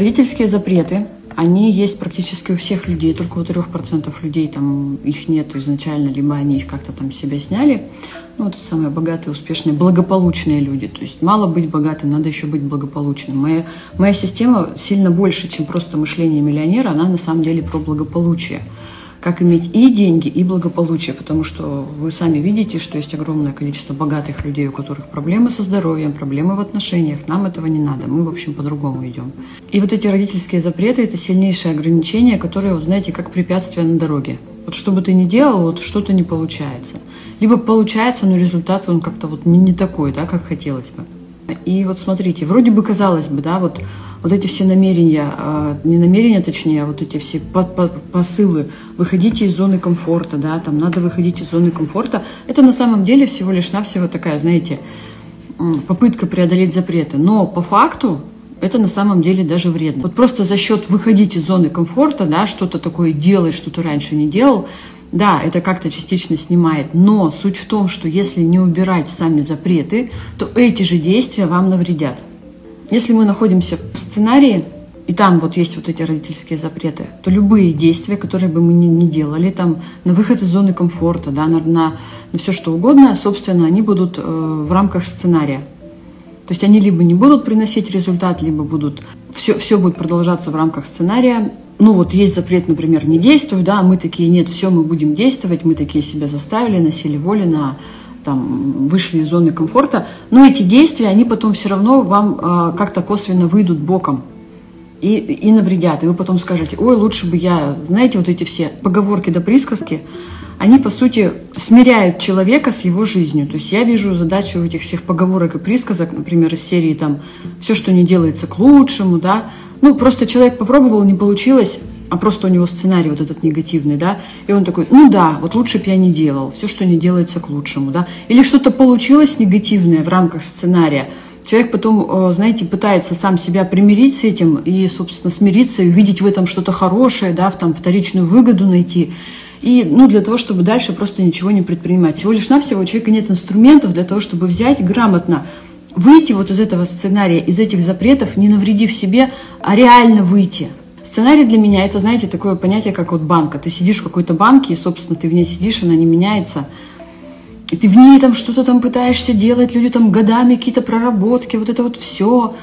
родительские запреты, они есть практически у всех людей, только у 3% людей там их нет изначально, либо они их как-то там себя сняли. Ну, это самые богатые, успешные, благополучные люди. То есть мало быть богатым, надо еще быть благополучным. Моя, моя система сильно больше, чем просто мышление миллионера, она на самом деле про благополучие как иметь и деньги, и благополучие, потому что вы сами видите, что есть огромное количество богатых людей, у которых проблемы со здоровьем, проблемы в отношениях. Нам этого не надо, мы, в общем, по-другому идем. И вот эти родительские запреты – это сильнейшие ограничения, которые, вот, знаете, как препятствия на дороге. Вот что бы ты ни делал, вот что-то не получается. Либо получается, но результат он как-то вот не, не такой, да, как хотелось бы. И вот смотрите, вроде бы казалось бы, да, вот вот эти все намерения, а, не намерения, точнее, а вот эти все посылы, выходите из зоны комфорта, да, там надо выходить из зоны комфорта, это на самом деле всего лишь навсего такая, знаете, попытка преодолеть запреты. Но по факту это на самом деле даже вредно. Вот просто за счет выходить из зоны комфорта, да, что-то такое делать, что ты раньше не делал, да, это как-то частично снимает, но суть в том, что если не убирать сами запреты, то эти же действия вам навредят. Если мы находимся в сценарии, и там вот есть вот эти родительские запреты, то любые действия, которые бы мы ни, ни делали, там на выход из зоны комфорта, да, на, на, на все что угодно, собственно, они будут э, в рамках сценария. То есть они либо не будут приносить результат, либо будут все, все будет продолжаться в рамках сценария. Ну вот есть запрет, например, не действуй, да, мы такие, нет, все, мы будем действовать, мы такие себя заставили, носили воли на там, вышли из зоны комфорта, но эти действия, они потом все равно вам э, как-то косвенно выйдут боком и, и навредят. И вы потом скажете, ой, лучше бы я, знаете, вот эти все поговорки да присказки, они, по сути, смиряют человека с его жизнью. То есть я вижу задачу этих всех поговорок и присказок, например, из серии там «все, что не делается к лучшему», да, ну, просто человек попробовал, не получилось, а просто у него сценарий вот этот негативный, да, и он такой, ну да, вот лучше бы я не делал, все, что не делается к лучшему, да, или что-то получилось негативное в рамках сценария, человек потом, э, знаете, пытается сам себя примирить с этим и, собственно, смириться и увидеть в этом что-то хорошее, да, в там вторичную выгоду найти, и, ну, для того, чтобы дальше просто ничего не предпринимать. Всего лишь навсего у человека нет инструментов для того, чтобы взять грамотно выйти вот из этого сценария, из этих запретов, не навредив себе, а реально выйти – Сценарий для меня это, знаете, такое понятие, как вот банка. Ты сидишь в какой-то банке, и, собственно, ты в ней сидишь, она не меняется. И ты в ней там что-то там пытаешься делать, люди там годами какие-то проработки, вот это вот все,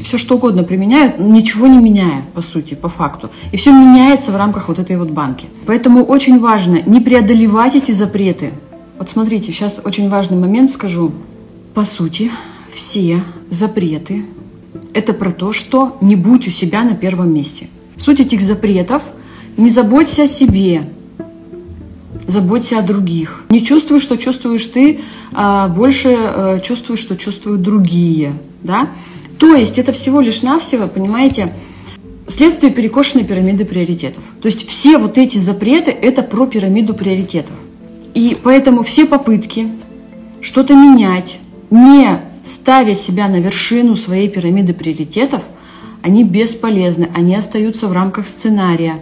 все что угодно применяют, ничего не меняя, по сути, по факту. И все меняется в рамках вот этой вот банки. Поэтому очень важно не преодолевать эти запреты. Вот смотрите, сейчас очень важный момент скажу. По сути, все запреты – это про то, что не будь у себя на первом месте – Суть этих запретов – не заботься о себе, заботься о других. Не чувствуй, что чувствуешь ты, а больше э, чувствуй, что чувствуют другие. Да? То есть это всего лишь навсего, понимаете, следствие перекошенной пирамиды приоритетов. То есть все вот эти запреты – это про пирамиду приоритетов. И поэтому все попытки что-то менять, не ставя себя на вершину своей пирамиды приоритетов – они бесполезны, они остаются в рамках сценария.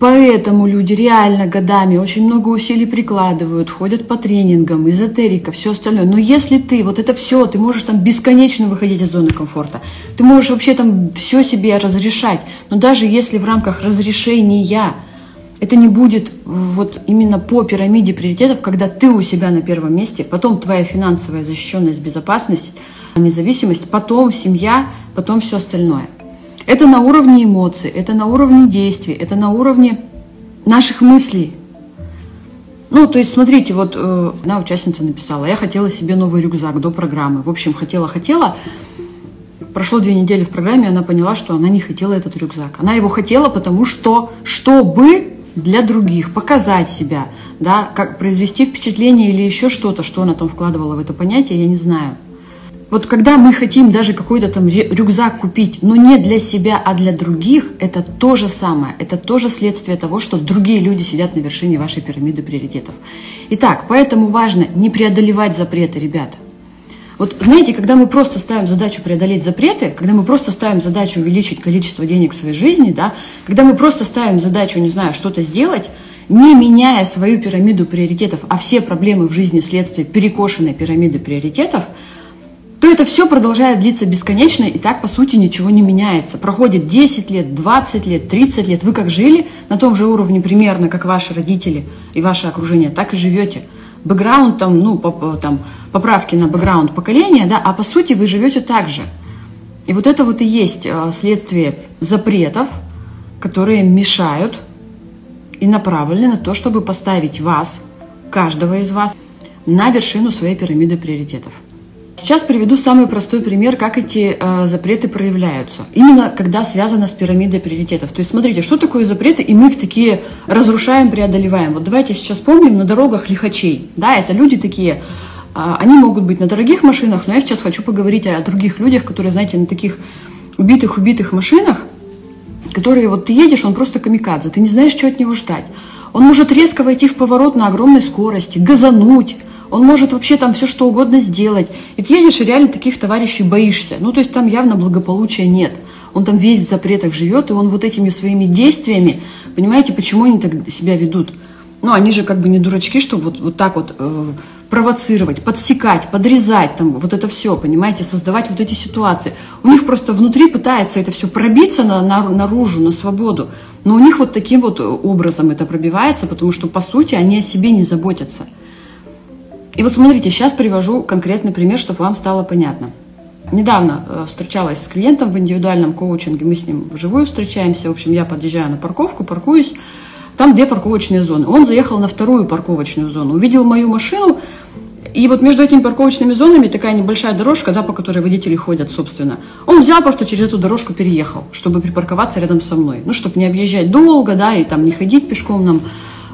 Поэтому люди реально годами очень много усилий прикладывают, ходят по тренингам, эзотерика, все остальное. Но если ты, вот это все, ты можешь там бесконечно выходить из зоны комфорта, ты можешь вообще там все себе разрешать. Но даже если в рамках разрешения это не будет вот именно по пирамиде приоритетов, когда ты у себя на первом месте, потом твоя финансовая защищенность, безопасность, независимость, потом семья, потом все остальное – это на уровне эмоций, это на уровне действий, это на уровне наших мыслей. Ну, то есть, смотрите, вот э, одна участница написала, я хотела себе новый рюкзак до программы. В общем, хотела-хотела. Прошло две недели в программе, она поняла, что она не хотела этот рюкзак. Она его хотела, потому что, чтобы для других, показать себя, да, как произвести впечатление или еще что-то, что она там вкладывала в это понятие, я не знаю. Вот когда мы хотим даже какой-то там рюкзак купить, но не для себя, а для других, это то же самое. Это тоже следствие того, что другие люди сидят на вершине вашей пирамиды приоритетов. Итак, поэтому важно не преодолевать запреты, ребята. Вот знаете, когда мы просто ставим задачу преодолеть запреты, когда мы просто ставим задачу увеличить количество денег в своей жизни, да, когда мы просто ставим задачу, не знаю, что-то сделать, не меняя свою пирамиду приоритетов, а все проблемы в жизни следствие перекошенной пирамиды приоритетов – то это все продолжает длиться бесконечно, и так, по сути, ничего не меняется. Проходит 10 лет, 20 лет, 30 лет. Вы как жили на том же уровне примерно, как ваши родители и ваше окружение, так и живете. Бэкграунд, там, ну, там, поправки на бэкграунд поколения, да, а по сути вы живете так же. И вот это вот и есть а, следствие запретов, которые мешают и направлены на то, чтобы поставить вас, каждого из вас, на вершину своей пирамиды приоритетов. Сейчас приведу самый простой пример, как эти э, запреты проявляются. Именно когда связано с пирамидой приоритетов. То есть смотрите, что такое запреты, и мы их такие разрушаем, преодолеваем. Вот давайте сейчас помним на дорогах лихачей. Да, это люди такие, э, они могут быть на дорогих машинах, но я сейчас хочу поговорить о, других людях, которые, знаете, на таких убитых-убитых машинах, которые вот ты едешь, он просто камикадзе, ты не знаешь, что от него ждать. Он может резко войти в поворот на огромной скорости, газануть, он может вообще там все что угодно сделать. И ты едешь, и реально таких товарищей боишься. Ну, то есть там явно благополучия нет. Он там весь в запретах живет, и он вот этими своими действиями, понимаете, почему они так себя ведут? Ну, они же как бы не дурачки, чтобы вот, вот так вот э, провоцировать, подсекать, подрезать, там, вот это все, понимаете, создавать вот эти ситуации. У них просто внутри пытается это все пробиться на, на, наружу, на свободу. Но у них вот таким вот образом это пробивается, потому что, по сути, они о себе не заботятся. И вот смотрите, сейчас привожу конкретный пример, чтобы вам стало понятно. Недавно э, встречалась с клиентом в индивидуальном коучинге, мы с ним вживую встречаемся. В общем, я подъезжаю на парковку, паркуюсь. Там две парковочные зоны. Он заехал на вторую парковочную зону, увидел мою машину, и вот между этими парковочными зонами такая небольшая дорожка, да, по которой водители ходят, собственно. Он взял просто через эту дорожку переехал, чтобы припарковаться рядом со мной. Ну, чтобы не объезжать долго, да, и там не ходить пешком нам.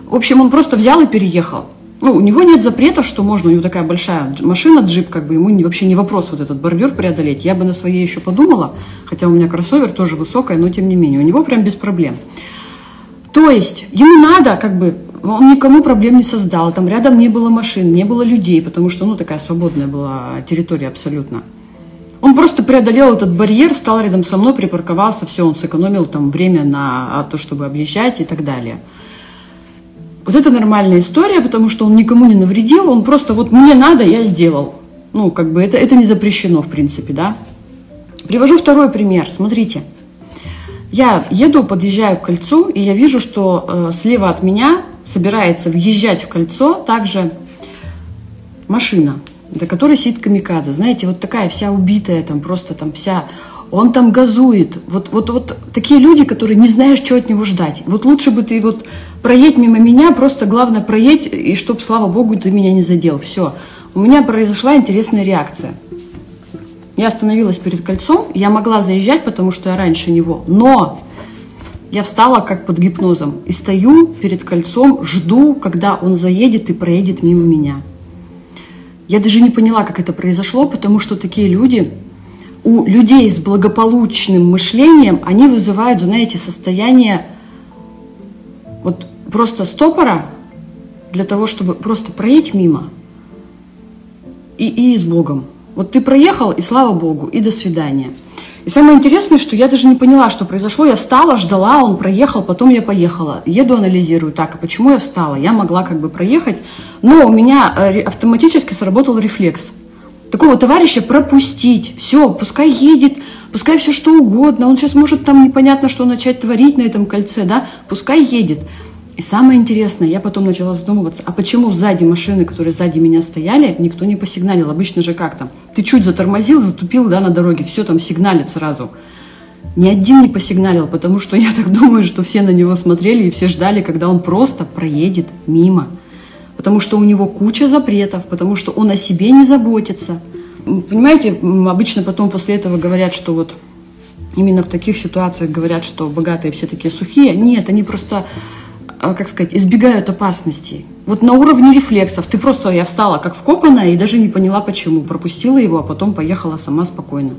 В общем, он просто взял и переехал ну, у него нет запретов, что можно, у него такая большая машина, джип, как бы ему вообще не вопрос вот этот бордюр преодолеть. Я бы на своей еще подумала, хотя у меня кроссовер тоже высокая, но тем не менее, у него прям без проблем. То есть ему надо, как бы, он никому проблем не создал, там рядом не было машин, не было людей, потому что, ну, такая свободная была территория абсолютно. Он просто преодолел этот барьер, стал рядом со мной, припарковался, все, он сэкономил там время на то, чтобы объезжать и так далее. Вот это нормальная история, потому что он никому не навредил, он просто вот мне надо, я сделал. Ну, как бы это, это не запрещено, в принципе, да. Привожу второй пример. Смотрите. Я еду, подъезжаю к кольцу, и я вижу, что э, слева от меня собирается въезжать в кольцо также машина, за которой сидит камикадзе. Знаете, вот такая вся убитая, там просто там вся он там газует. Вот, вот, вот такие люди, которые не знаешь, что от него ждать. Вот лучше бы ты вот проедь мимо меня, просто главное проедь, и чтоб, слава богу, ты меня не задел. Все. У меня произошла интересная реакция. Я остановилась перед кольцом, я могла заезжать, потому что я раньше него, но я встала как под гипнозом и стою перед кольцом, жду, когда он заедет и проедет мимо меня. Я даже не поняла, как это произошло, потому что такие люди, у людей с благополучным мышлением, они вызывают, знаете, состояние просто стопора для того, чтобы просто проехать мимо и, и с Богом. Вот ты проехал, и слава Богу, и до свидания. И самое интересное, что я даже не поняла, что произошло. Я встала, ждала, он проехал, потом я поехала. Еду, анализирую, так, а почему я встала? Я могла как бы проехать, но у меня э, автоматически сработал рефлекс – такого товарища пропустить. Все, пускай едет, пускай все что угодно. Он сейчас может там непонятно что начать творить на этом кольце, да, пускай едет. И самое интересное, я потом начала задумываться, а почему сзади машины, которые сзади меня стояли, никто не посигналил? Обычно же как там? Ты чуть затормозил, затупил, да, на дороге, все там сигналит сразу. Ни один не посигналил, потому что я так думаю, что все на него смотрели и все ждали, когда он просто проедет мимо потому что у него куча запретов, потому что он о себе не заботится. Понимаете, обычно потом после этого говорят, что вот именно в таких ситуациях говорят, что богатые все такие сухие. Нет, они просто, как сказать, избегают опасностей. Вот на уровне рефлексов. Ты просто, я встала как вкопанная и даже не поняла почему. Пропустила его, а потом поехала сама спокойно.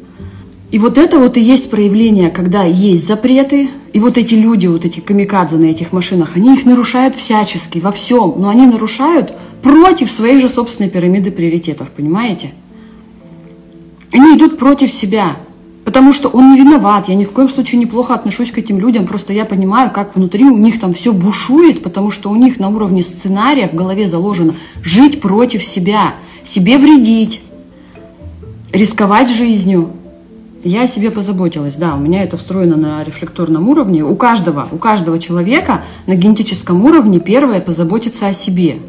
И вот это вот и есть проявление, когда есть запреты, и вот эти люди, вот эти камикадзе на этих машинах, они их нарушают всячески, во всем, но они нарушают против своей же собственной пирамиды приоритетов, понимаете? Они идут против себя, потому что он не виноват, я ни в коем случае неплохо отношусь к этим людям, просто я понимаю, как внутри у них там все бушует, потому что у них на уровне сценария в голове заложено жить против себя, себе вредить, рисковать жизнью, я о себе позаботилась, да, у меня это встроено на рефлекторном уровне. У каждого, у каждого человека на генетическом уровне первое позаботиться о себе.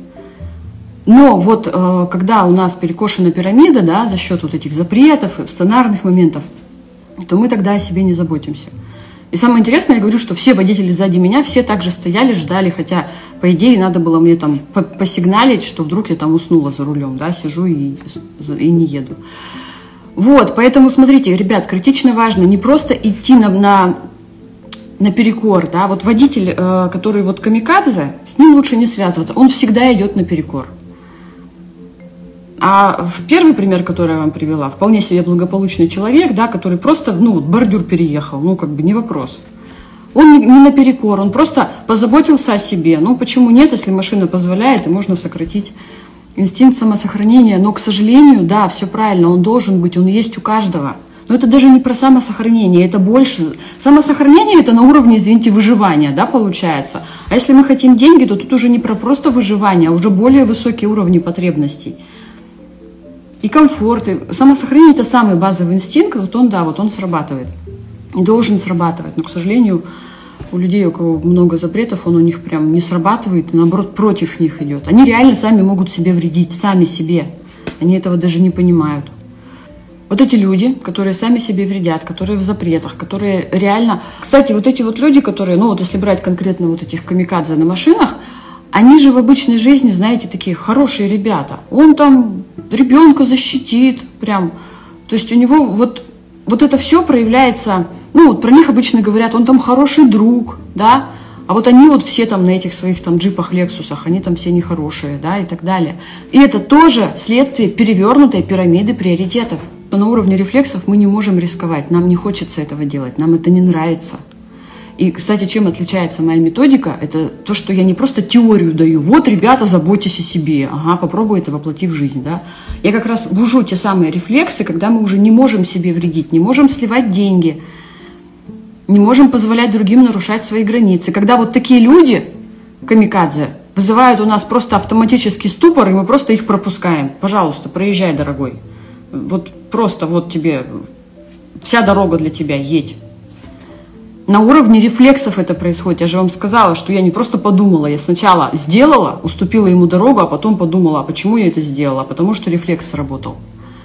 Но вот э, когда у нас перекошена пирамида, да, за счет вот этих запретов, сценарных моментов, то мы тогда о себе не заботимся. И самое интересное, я говорю, что все водители сзади меня, все также стояли, ждали, хотя, по идее, надо было мне там посигналить, что вдруг я там уснула за рулем, да, сижу и, и не еду. Вот, поэтому смотрите, ребят, критично важно не просто идти на, на, перекор, да, вот водитель, э, который вот камикадзе, с ним лучше не связываться, он всегда идет на перекор. А в первый пример, который я вам привела, вполне себе благополучный человек, да, который просто, ну, бордюр переехал, ну, как бы не вопрос. Он не, не наперекор, он просто позаботился о себе. Ну, почему нет, если машина позволяет, и можно сократить инстинкт самосохранения, но, к сожалению, да, все правильно, он должен быть, он есть у каждого. Но это даже не про самосохранение, это больше. Самосохранение это на уровне, извините, выживания, да, получается. А если мы хотим деньги, то тут уже не про просто выживание, а уже более высокие уровни потребностей. И комфорт, и самосохранение это самый базовый инстинкт, вот он, да, вот он срабатывает. И должен срабатывать. Но, к сожалению, у людей, у кого много запретов, он у них прям не срабатывает, наоборот, против них идет. Они реально сами могут себе вредить, сами себе. Они этого даже не понимают. Вот эти люди, которые сами себе вредят, которые в запретах, которые реально... Кстати, вот эти вот люди, которые, ну вот если брать конкретно вот этих камикадзе на машинах, они же в обычной жизни, знаете, такие хорошие ребята. Он там ребенка защитит прям. То есть у него вот, вот это все проявляется ну, вот про них обычно говорят, он там хороший друг, да, а вот они вот все там на этих своих там джипах, лексусах, они там все нехорошие, да, и так далее. И это тоже следствие перевернутой пирамиды приоритетов. На уровне рефлексов мы не можем рисковать, нам не хочется этого делать, нам это не нравится. И, кстати, чем отличается моя методика, это то, что я не просто теорию даю. Вот, ребята, заботьтесь о себе. Ага, попробуй это воплотить в жизнь, да. Я как раз бужу те самые рефлексы, когда мы уже не можем себе вредить, не можем сливать деньги – не можем позволять другим нарушать свои границы. Когда вот такие люди, камикадзе, вызывают у нас просто автоматический ступор, и мы просто их пропускаем. Пожалуйста, проезжай, дорогой. Вот просто вот тебе вся дорога для тебя, едь. На уровне рефлексов это происходит. Я же вам сказала, что я не просто подумала, я сначала сделала, уступила ему дорогу, а потом подумала, а почему я это сделала? Потому что рефлекс сработал.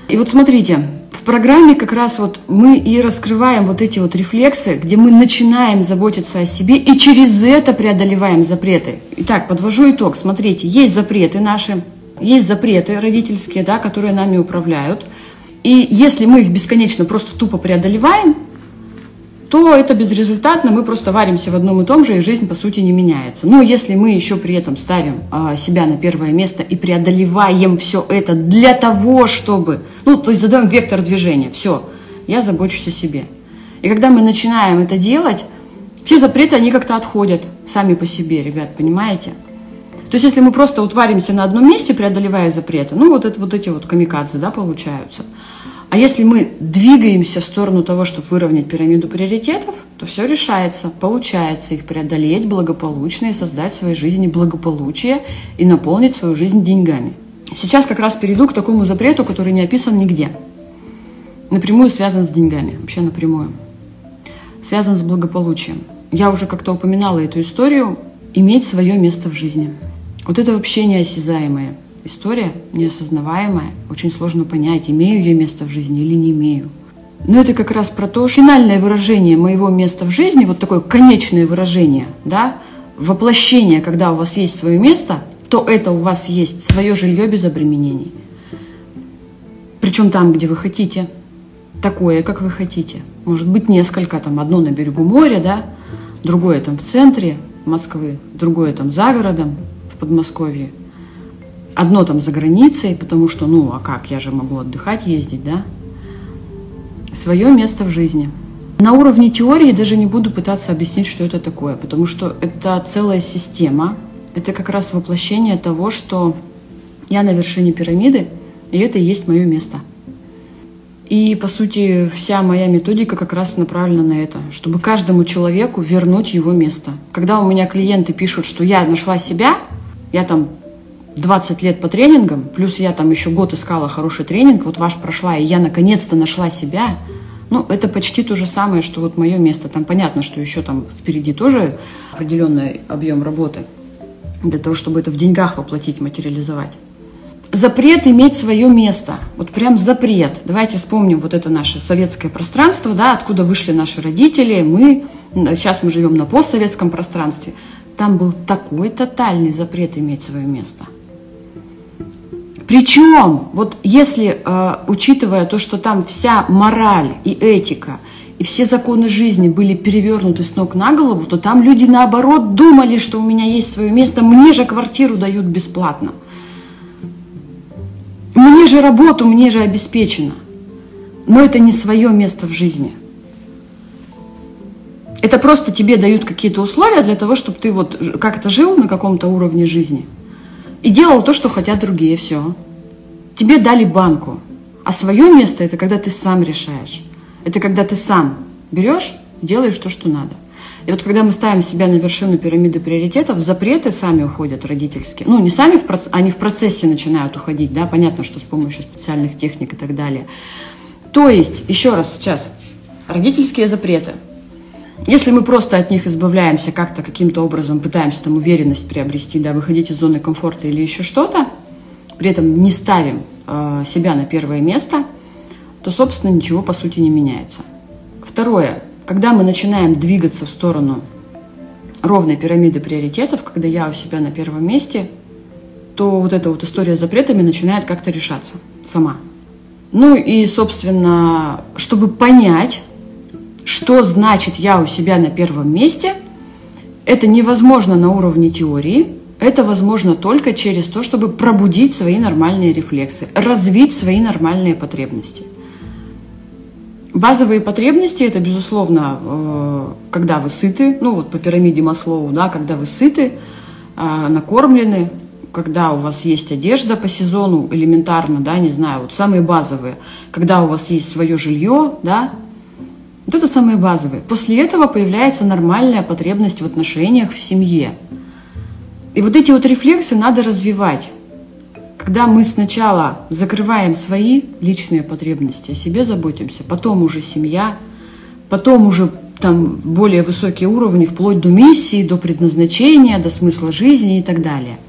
И вот смотрите, в программе как раз вот мы и раскрываем вот эти вот рефлексы, где мы начинаем заботиться о себе и через это преодолеваем запреты. Итак, подвожу итог. Смотрите, есть запреты наши, есть запреты родительские, да, которые нами управляют. И если мы их бесконечно просто тупо преодолеваем, то это безрезультатно, мы просто варимся в одном и том же, и жизнь, по сути, не меняется. Но если мы еще при этом ставим а, себя на первое место и преодолеваем все это для того, чтобы, ну, то есть задаем вектор движения, все, я забочусь о себе. И когда мы начинаем это делать, все запреты, они как-то отходят сами по себе, ребят, понимаете? То есть если мы просто вот варимся на одном месте, преодолевая запреты, ну, вот это вот эти вот камикадзе, да, получаются – а если мы двигаемся в сторону того, чтобы выровнять пирамиду приоритетов, то все решается, получается их преодолеть благополучно и создать в своей жизни благополучие и наполнить свою жизнь деньгами. Сейчас как раз перейду к такому запрету, который не описан нигде. Напрямую связан с деньгами, вообще напрямую. Связан с благополучием. Я уже как-то упоминала эту историю, иметь свое место в жизни. Вот это вообще неосязаемое история неосознаваемая, очень сложно понять, имею я место в жизни или не имею. Но это как раз про то, финальное выражение моего места в жизни, вот такое конечное выражение, да, воплощение, когда у вас есть свое место, то это у вас есть свое жилье без обременений. Причем там, где вы хотите, такое, как вы хотите. Может быть несколько, там одно на берегу моря, да, другое там в центре Москвы, другое там за городом, в Подмосковье – Одно там за границей, потому что, ну, а как, я же могу отдыхать, ездить, да? Свое место в жизни. На уровне теории даже не буду пытаться объяснить, что это такое, потому что это целая система. Это как раз воплощение того, что я на вершине пирамиды, и это и есть мое место. И, по сути, вся моя методика как раз направлена на это, чтобы каждому человеку вернуть его место. Когда у меня клиенты пишут, что я нашла себя, я там 20 лет по тренингам, плюс я там еще год искала хороший тренинг, вот ваш прошла, и я наконец-то нашла себя, ну, это почти то же самое, что вот мое место. Там понятно, что еще там впереди тоже определенный объем работы для того, чтобы это в деньгах воплотить, материализовать. Запрет иметь свое место. Вот прям запрет. Давайте вспомним вот это наше советское пространство, да, откуда вышли наши родители, мы, сейчас мы живем на постсоветском пространстве. Там был такой тотальный запрет иметь свое место. Причем, вот если, э, учитывая то, что там вся мораль и этика, и все законы жизни были перевернуты с ног на голову, то там люди наоборот думали, что у меня есть свое место, мне же квартиру дают бесплатно. Мне же работу, мне же обеспечено. Но это не свое место в жизни. Это просто тебе дают какие-то условия для того, чтобы ты вот как-то жил на каком-то уровне жизни – и делал то, что хотят другие, все. Тебе дали банку, а свое место это когда ты сам решаешь. Это когда ты сам берешь, делаешь то, что надо. И вот когда мы ставим себя на вершину пирамиды приоритетов, запреты сами уходят родительские. Ну, не сами, в проц... они в процессе начинают уходить, да, понятно, что с помощью специальных техник и так далее. То есть, еще раз сейчас, родительские запреты – если мы просто от них избавляемся как-то, каким-то образом пытаемся там уверенность приобрести, да, выходить из зоны комфорта или еще что-то, при этом не ставим э, себя на первое место, то, собственно, ничего по сути не меняется. Второе. Когда мы начинаем двигаться в сторону ровной пирамиды приоритетов, когда я у себя на первом месте, то вот эта вот история с запретами начинает как-то решаться сама. Ну и, собственно, чтобы понять, что значит я у себя на первом месте, это невозможно на уровне теории, это возможно только через то, чтобы пробудить свои нормальные рефлексы, развить свои нормальные потребности. Базовые потребности – это, безусловно, э, когда вы сыты, ну вот по пирамиде Маслоу, да, когда вы сыты, э, накормлены, когда у вас есть одежда по сезону, элементарно, да, не знаю, вот самые базовые, когда у вас есть свое жилье, да, вот это самое базовое. После этого появляется нормальная потребность в отношениях в семье. И вот эти вот рефлексы надо развивать. Когда мы сначала закрываем свои личные потребности, о себе заботимся, потом уже семья, потом уже там более высокие уровни, вплоть до миссии, до предназначения, до смысла жизни и так далее –